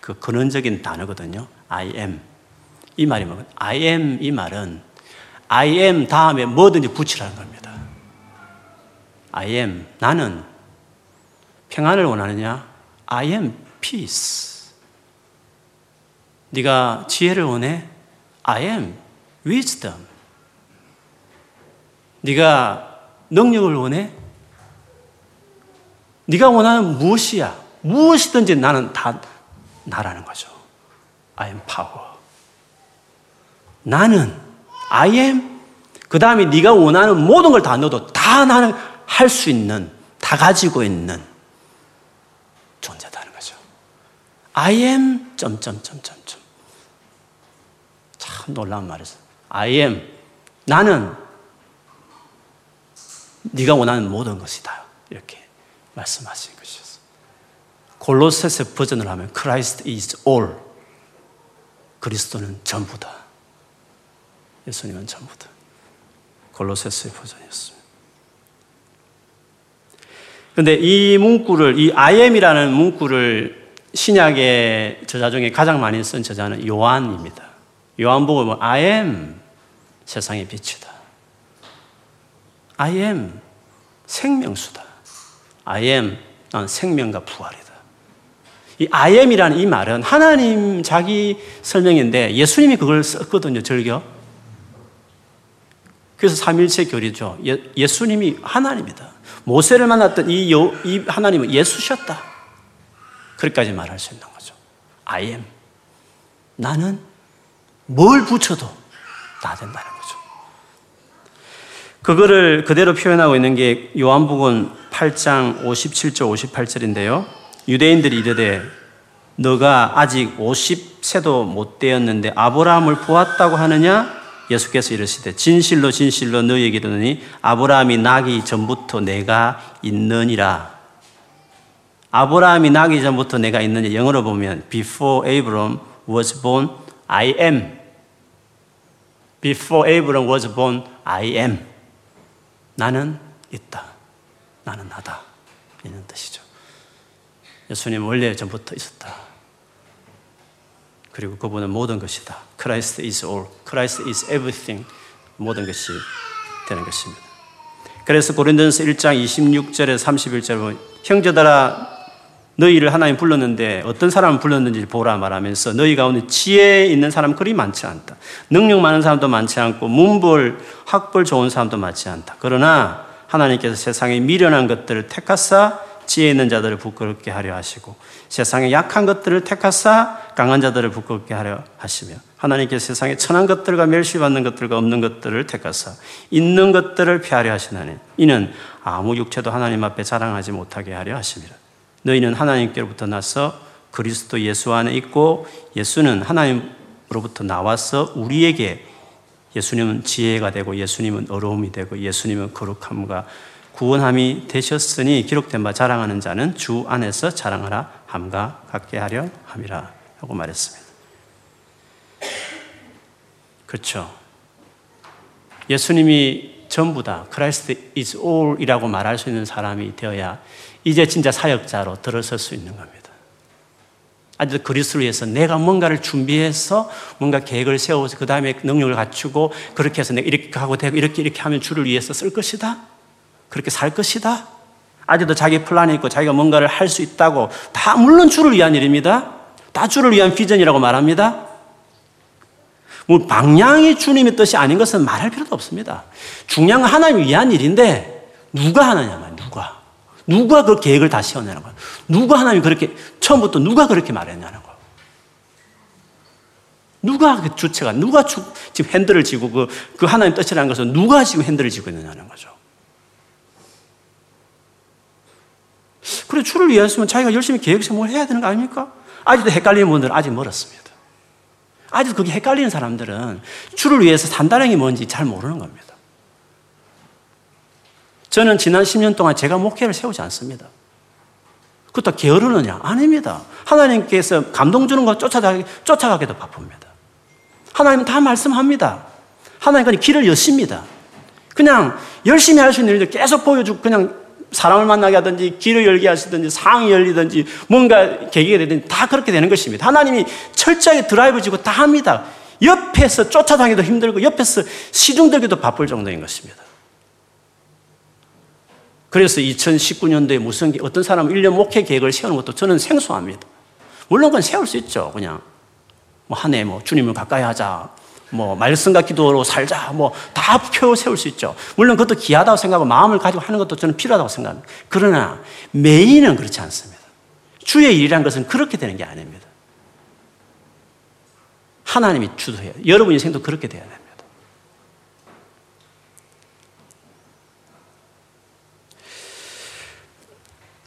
S1: 그 근원적인 단어거든요. I am 이 말이 뭐냐? I am 이 말은 I am 다음에 뭐든지 붙이라는 겁니다. I am 나는 평안을 원하느냐? I am peace. 네가 지혜를 원해? I am wisdom. 네가 능력을 원해? 네가 원하는 무엇이야? 무엇이든지 나는 다 나라는 거죠. I am power. 나는 I am 그 다음에 네가 원하는 모든 걸 다 넣어도 다 나는 할 수 있는 다 가지고 있는 거죠. I am 점점점점점 참 놀라운 말이었어. I am 나는 네가 원하는 모든 것이다. 이렇게 말씀하신 것이었어. 골로새서 버전을 하면 Christ is all. 그리스도는 전부다. 예수님은 전부다. 골로새서의 버전이었습니다. 근데 이 문구를, 이 I am이라는 문구를 신약의 저자 중에 가장 많이 쓴 저자는 요한입니다. 요한복음은 I am 세상의 빛이다. I am 생명수다. I am 난 생명과 부활이다. 이 I am이라는 이 말은 하나님 자기 설명인데 예수님이 그걸 썼거든요, 절겨. 그래서 삼일체 교리죠. 예, 수님이 하나님이다. 모세를 만났던 이, 요, 이 하나님은 예수셨다. 그렇게까지 말할 수 있는 거죠. I am. 나는 뭘 붙여도 다 된다는 거죠. 그거를 그대로 표현하고 있는 게 요한복음 8장 57절 58절인데요. 유대인들이 이르되 너가 아직 50세도 못 되었는데 아브라함을 보았다고 하느냐? 예수께서 이르시되 진실로 진실로 너희에게 이르노니 아브라함이 나기 전부터 내가 있느니라. 아브라함이 나기 전부터 내가 있느니 영어로 보면 before Abraham was born I am. Before Abraham was born I am. 나는 있다. 나는 나다. 이런 뜻이죠. 예수님 원래 전부터 있었다. 그리고 그분은 모든 것이다. Christ is all. Christ is everything. 모든 것이 되는 것입니다. 그래서 고린도전서 1장 26절에 31절에 보면 형제들아 너희를 하나님 불렀는데 어떤 사람을 불렀는지 보라 말하면서 너희 가운데 지혜 있는 사람 그리 많지 않다. 능력 많은 사람도 많지 않고 문벌, 학벌 좋은 사람도 많지 않다. 그러나 하나님께서 세상에 미련한 것들을 택하사 지혜 있는 자들을 부끄럽게 하려 하시고 세상의 약한 것들을 택하사 강한 자들을 부끄럽게 하려 하시며 하나님께서 세상에 천한 것들과 멸시받는 것들과 없는 것들을 택하사 있는 것들을 피하려 하시나니 이는 아무 육체도 하나님 앞에 자랑하지 못하게 하려 하심이라 너희는 하나님께로부터 나서 그리스도 예수 안에 있고 예수는 하나님으로부터 나와서 우리에게 예수님은 지혜가 되고 예수님은 어려움이 되고 예수님은 거룩함과 구원함이 되셨으니 기록된 바 자랑하는 자는 주 안에서 자랑하라 함과 같게 하려 함이라 하고 말했습니다. 그렇죠. 예수님이 전부 다. Christ is all이라고 말할 수 있는 사람이 되어야 이제 진짜 사역자로 들어설 수 있는 겁니다. 아직도 그리스도를 위해서 내가 뭔가를 준비해서 뭔가 계획을 세워서 그 다음에 능력을 갖추고 그렇게 해서 내가 이렇게 하고 되고 이렇게 이렇게 하면 주를 위해서 쓸 것이다. 그렇게 살 것이다. 아직도 자기 플랜이 있고 자기가 뭔가를 할 수 있다고 다 물론 주를 위한 일입니다. 다 주를 위한 비전이라고 말합니다. 뭐 방향이 주님의 뜻이 아닌 것은 말할 필요도 없습니다. 중요한 건 하나님을 위한 일인데 누가 하느냐만 누가. 누가 그 계획을 다 세워내는 거야? 누가 하나님이 그렇게, 처음부터 누가 그렇게 말했냐는 거야. 누가 그 주체가, 누가 주, 지금 핸들을 쥐고 그, 그 하나님 뜻이라는 것은 누가 지금 핸들을 쥐고 있느냐는 거죠. 그래, 주를 위해서면 자기가 열심히 계획 세뭘 해야 되는 거 아닙니까? 아직도 헷갈리는 분들은 아직 멀었습니다. 아직도 그게 헷갈리는 사람들은 주를 위해서 산다는 게 뭔지 잘 모르는 겁니다. 저는 지난 10년 동안 제가 목회를 세우지 않습니다. 그것도 게으르느냐? 아닙니다. 하나님께서 감동 주는 것 쫓아가기, 쫓아가기도 바쁩니다. 하나님은 다 말씀합니다. 하나님은 길을 여십니다. 그냥 열심히 할 수 있는 일들 계속 보여주고 그냥 사람을 만나게 하든지 길을 열게 하시든지 상이 열리든지 뭔가 계기가 되든지 다 그렇게 되는 것입니다. 하나님이 철저하게 드라이브 지고 다 합니다. 옆에서 쫓아다니기도 힘들고 옆에서 시중 들기도 바쁠 정도인 것입니다. 그래서 2019년도에 무슨 어떤 사람은 1년 목회 계획을 세우는 것도 저는 생소합니다. 물론 그건 세울 수 있죠. 그냥 뭐 한 해 뭐 주님을 가까이 하자. 뭐 말씀과 기도로 살자. 뭐 다 표 세울 수 있죠. 물론 그것도 귀하다고 생각하고 마음을 가지고 하는 것도 저는 필요하다고 생각합니다. 그러나 메인은 그렇지 않습니다. 주의 일이란 것은 그렇게 되는 게 아닙니다. 하나님이 주도해요. 여러분 인생도 그렇게 돼야 돼요.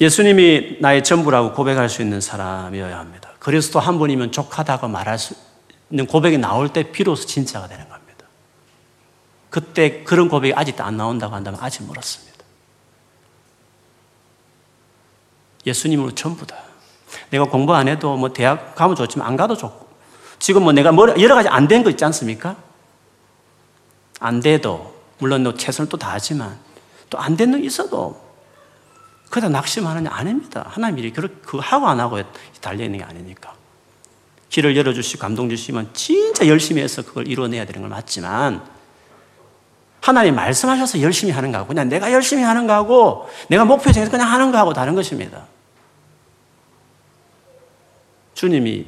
S1: 예수님이 나의 전부라고 고백할 수 있는 사람이어야 합니다. 그리스도 한 분이면 족하다고 말할 수 있는 고백이 나올 때 비로소 진짜가 되는 겁니다. 그때 그런 고백이 아직도 안 나온다고 한다면 아직 멀었습니다. 예수님으로 전부다. 내가 공부 안 해도 뭐 대학 가면 좋지만 안 가도 좋고 지금 뭐 내가 여러 가지 안 된 거 있지 않습니까? 안 돼도 물론 너 최선을 또 다하지만 또 안 된 거 있어도 그다 낙심하느냐? 아닙니다. 하나님 일이 그거 하고 안 하고 달려 있는 게 아니니까. 길을 열어주시고 감동 주시면 진짜 열심히 해서 그걸 이루어내야 되는 걸 맞지만 하나님 말씀하셔서 열심히 하는 거하고 그냥 내가 열심히 하는 거하고 내가 목표 정해서 그냥 하는 거하고 다른 것입니다. 주님이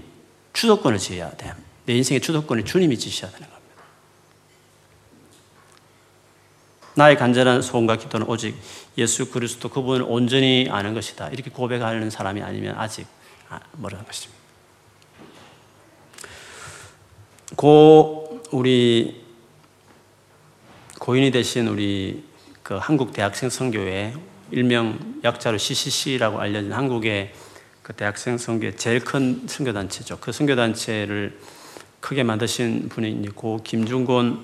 S1: 주도권을 지어야 돼. 내 인생의 주도권을 주님이 지셔야 되는 겁니다. 나의 간절한 소원과 기도는 오직 예수 그리스도 그분을 온전히 아는 것이다. 이렇게 고백하는 사람이 아니면 아직 아, 멀은 것입니다. 고 우리 고인이 되신 우리 그 한국 대학생 선교회 일명 약자로 CCC라고 알려진 한국의 그 대학생 선교회 제일 큰 선교 단체죠. 그 선교 단체를 크게 만드신 분이 고 김중곤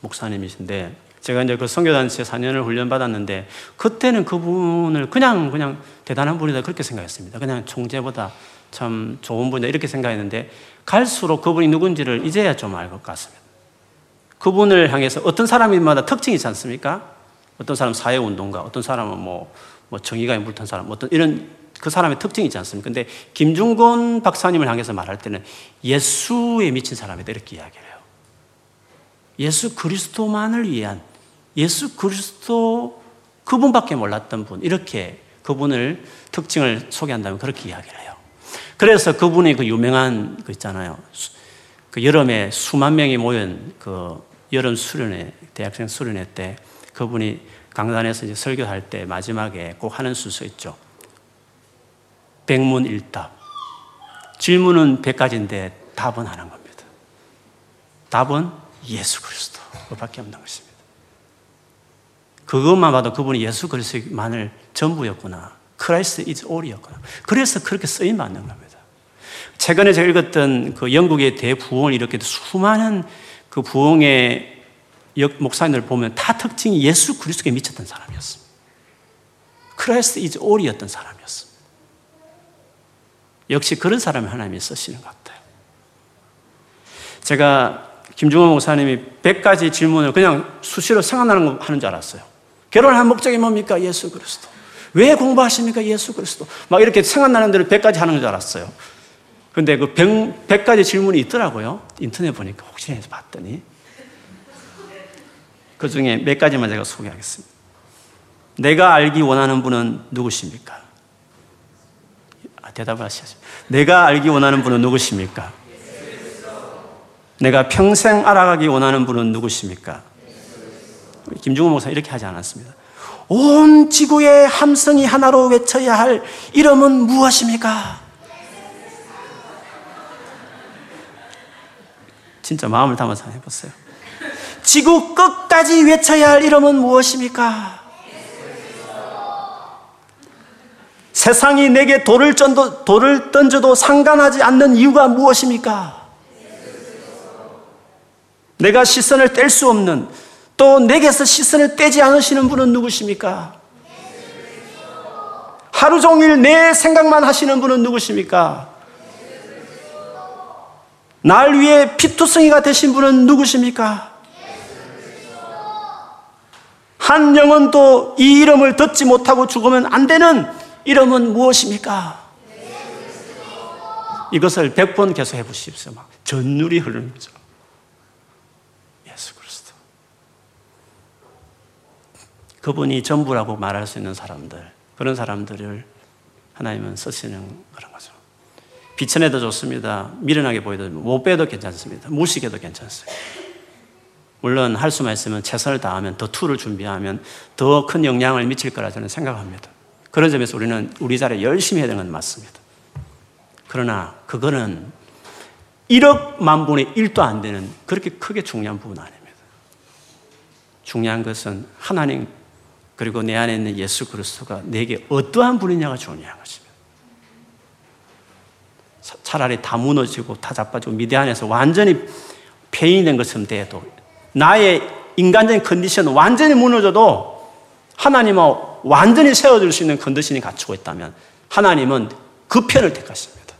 S1: 목사님이신데 제가 이제 그 선교단체 4년을 훈련받았는데 그때는 그분을 그냥 그냥 대단한 분이다 그렇게 생각했습니다. 그냥 총재보다 참 좋은 분이다 이렇게 생각했는데 갈수록 그분이 누군지를 이제야 좀 알 것 같습니다. 그분을 향해서 어떤 사람마다 특징이 있지 않습니까? 어떤 사람 사회운동가, 어떤 사람은 뭐, 뭐 정의가에 물탄 사람, 어떤 이런 그 사람의 특징이 있지 않습니까? 근데 김중곤 박사님을 향해서 말할 때는 예수에 미친 사람이다 이렇게 이야기를 해요. 예수 그리스도만을 위한 예수 그리스도 그분밖에 몰랐던 분 이렇게 그분을 특징을 소개한다면 그렇게 이야기를 해요. 그래서 그분이 그 유명한 그 있잖아요. 그 여름에 수만 명이 모인 그 여름 수련회 대학생 수련회 때 그분이 강단에서 이제 설교할 때 마지막에 꼭 하는 순서 있죠. 백문일답. 질문은 백 가지인데 답은 하난 겁니다. 답은 예수 그리스도밖에 없는 것입니다. 그것만 봐도 그분이 예수 그리스도만을 전부였구나. Christ is all이었구나. 그래서 그렇게 쓰임 받는 겁니다. 최근에 제가 읽었던 그 영국의 대부흥을 이렇게 수많은 그 부흥의 목사님들 보면 다 특징이 예수 그리스도에 미쳤던 사람이었습니다. Christ is all이었던 사람이었습니다. 역시 그런 사람을 하나님이 쓰시는 것 같아요. 제가 김중호 목사님이 100가지 질문을 그냥 수시로 생각나는 거 하는 줄 알았어요. 결혼할 목적이 뭡니까? 예수 그리스도. 왜 공부하십니까? 예수 그리스도. 막 이렇게 생각나는 대로 100가지 하는 줄 알았어요. 근데 그 100, 100가지 질문이 있더라고요. 인터넷 보니까 혹시 해서 봤더니. 그 중에 몇 가지만 제가 소개하겠습니다. 내가 알기 원하는 분은 누구십니까? 아, 대답을 하셔야죠. 내가 알기 원하는 분은 누구십니까? 내가 평생 알아가기 원하는 분은 누구십니까? 김중호 목사 이렇게 하지 않았습니다. 온 지구의 함성이 하나로 외쳐야 할 이름은 무엇입니까? 진짜 마음을 담아서 해보세요. 지구 끝까지 외쳐야 할 이름은 무엇입니까? 세상이 내게 돌을, 던도, 돌을 던져도 상관하지 않는 이유가 무엇입니까? 내가 시선을 뗄 수 없는 또 내게서 시선을 떼지 않으시는 분은 누구십니까? 하루 종일 내 생각만 하시는 분은 누구십니까? 날 위해 피투성이가 되신 분은 누구십니까? 한 영혼도 이 이름을 듣지 못하고 죽으면 안 되는 이름은 무엇입니까? 이것을 백번 계속 해보십시오. 막 전율이 흐르는 거죠. 예수 그리스도. 그분이 전부라고 말할 수 있는 사람들, 그런 사람들을 하나님은 쓰시는 그런 거죠. 비천해도 좋습니다. 미련하게 보여도 못 빼도 괜찮습니다. 무식해도 괜찮습니다. 물론 할 수만 있으면 최선을 다하면 더 투를 준비하면 더 큰 영향을 미칠 거라 저는 생각합니다. 그런 점에서 우리는 우리 자리에 열심히 해야 되는 건 맞습니다. 그러나 그거는 1억만 분의 1도 안 되는 그렇게 크게 중요한 부분 아닙니다. 중요한 것은 하나님 그리고 내 안에 있는 예수 그리스도가 내게 어떠한 분이냐가 중요한 것입니다. 차라리 다 무너지고 다 자빠지고 미대 안에서 완전히 폐인된 것처럼 돼도 나의 인간적인 컨디션은 완전히 무너져도 하나님은 완전히 세워줄 수 있는 컨디션이 갖추고 있다면 하나님은 그 편을 택하십니다.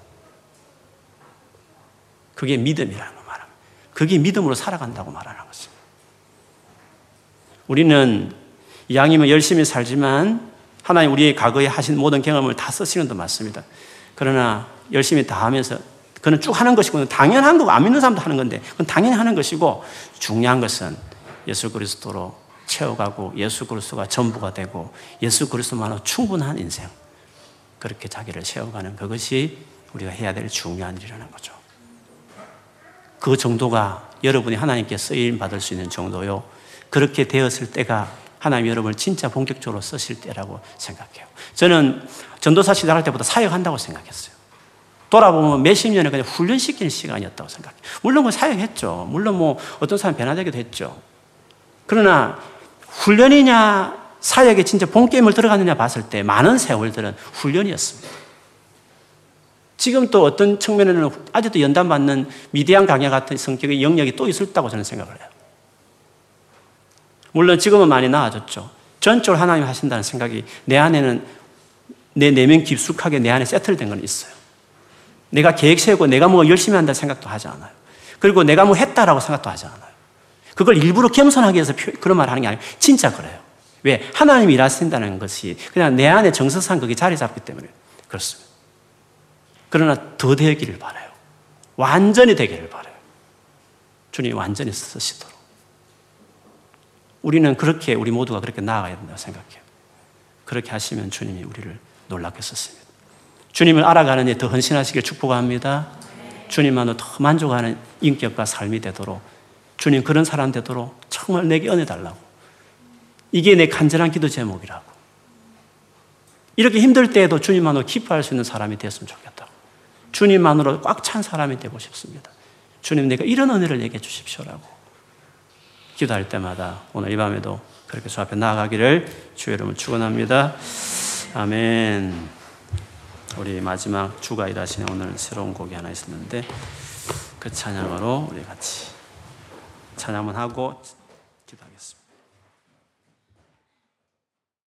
S1: 그게 믿음이라는 거 말합니다. 그게 믿음으로 살아간다고 말하는 것입니다. 우리는 이왕이면 열심히 살지만 하나님 우리의 과거에 하신 모든 경험을 다 쓰시는 도 맞습니다. 그러나 열심히 다 하면서 그는 쭉 하는 것이고 당연한 거고 안 믿는 사람도 하는 건데 그건 당연히 하는 것이고 중요한 것은 예수 그리스도로 채워가고 예수 그리스도가 전부가 되고 예수 그리스도만으로 충분한 인생 그렇게 자기를 세워가는 그것이 우리가 해야 될 중요한 일이라는 거죠. 그 정도가 여러분이 하나님께 쓰임 받을 수 있는 정도요. 그렇게 되었을 때가 하나님 여러분을 진짜 본격적으로 쓰실 때라고 생각해요. 저는 전도사 시작할 때보다 사역한다고 생각했어요. 돌아보면 몇십 년을 그냥 훈련시키는 시간이었다고 생각해요. 물론 뭐 사역했죠. 물론 뭐 어떤 사람 변화되기도 했죠. 그러나 훈련이냐 사역에 진짜 본게임을 들어갔느냐 봤을 때 많은 세월들은 훈련이었습니다. 지금 또 어떤 측면에는 아직도 연단받는 미대한 강야 같은 성격의 영역이 또 있었다고 저는 생각을 해요. 물론 지금은 많이 나아졌죠. 전적으로 하나님 하신다는 생각이 내 안에는 내 내면 깊숙하게 내 안에 세틀된 건 있어요. 내가 계획 세우고 내가 뭐 열심히 한다는 생각도 하지 않아요. 그리고 내가 뭐 했다라고 생각도 하지 않아요. 그걸 일부러 겸손하게 해서 그런 말 하는 게 아니고 진짜 그래요. 왜? 하나님이 일하신다는 것이 그냥 내 안에 정서상 그게 자리 잡기 때문에 그렇습니다. 그러나 더 되기를 바라요. 완전히 되기를 바라요. 주님이 완전히 쓰시도록. 우리는 그렇게, 우리 모두가 그렇게 나아가야 된다고 생각해요. 그렇게 하시면 주님이 우리를 놀랍게 썼습니다. 주님을 알아가는 데 더 헌신하시길 축복합니다. 주님만으로 더 만족하는 인격과 삶이 되도록 주님 그런 사람 되도록 정말 내게 은혜 달라고 이게 내 간절한 기도 제목이라고. 이렇게 힘들 때에도 주님만으로 기뻐할 수 있는 사람이 되었으면 좋겠다고. 주님만으로 꽉 찬 사람이 되고 싶습니다. 주님 내가 이런 은혜를 얘기해 주십시오라고. 기도할 때마다 오늘 이 밤에도 그렇게 주 앞에 나아가기를 주의 이름을 축원합니다. 아멘. 우리 마지막 주가 일하시는 오늘 새로운 곡이 하나 있었는데 그 찬양으로 우리 같이 찬양만 하고.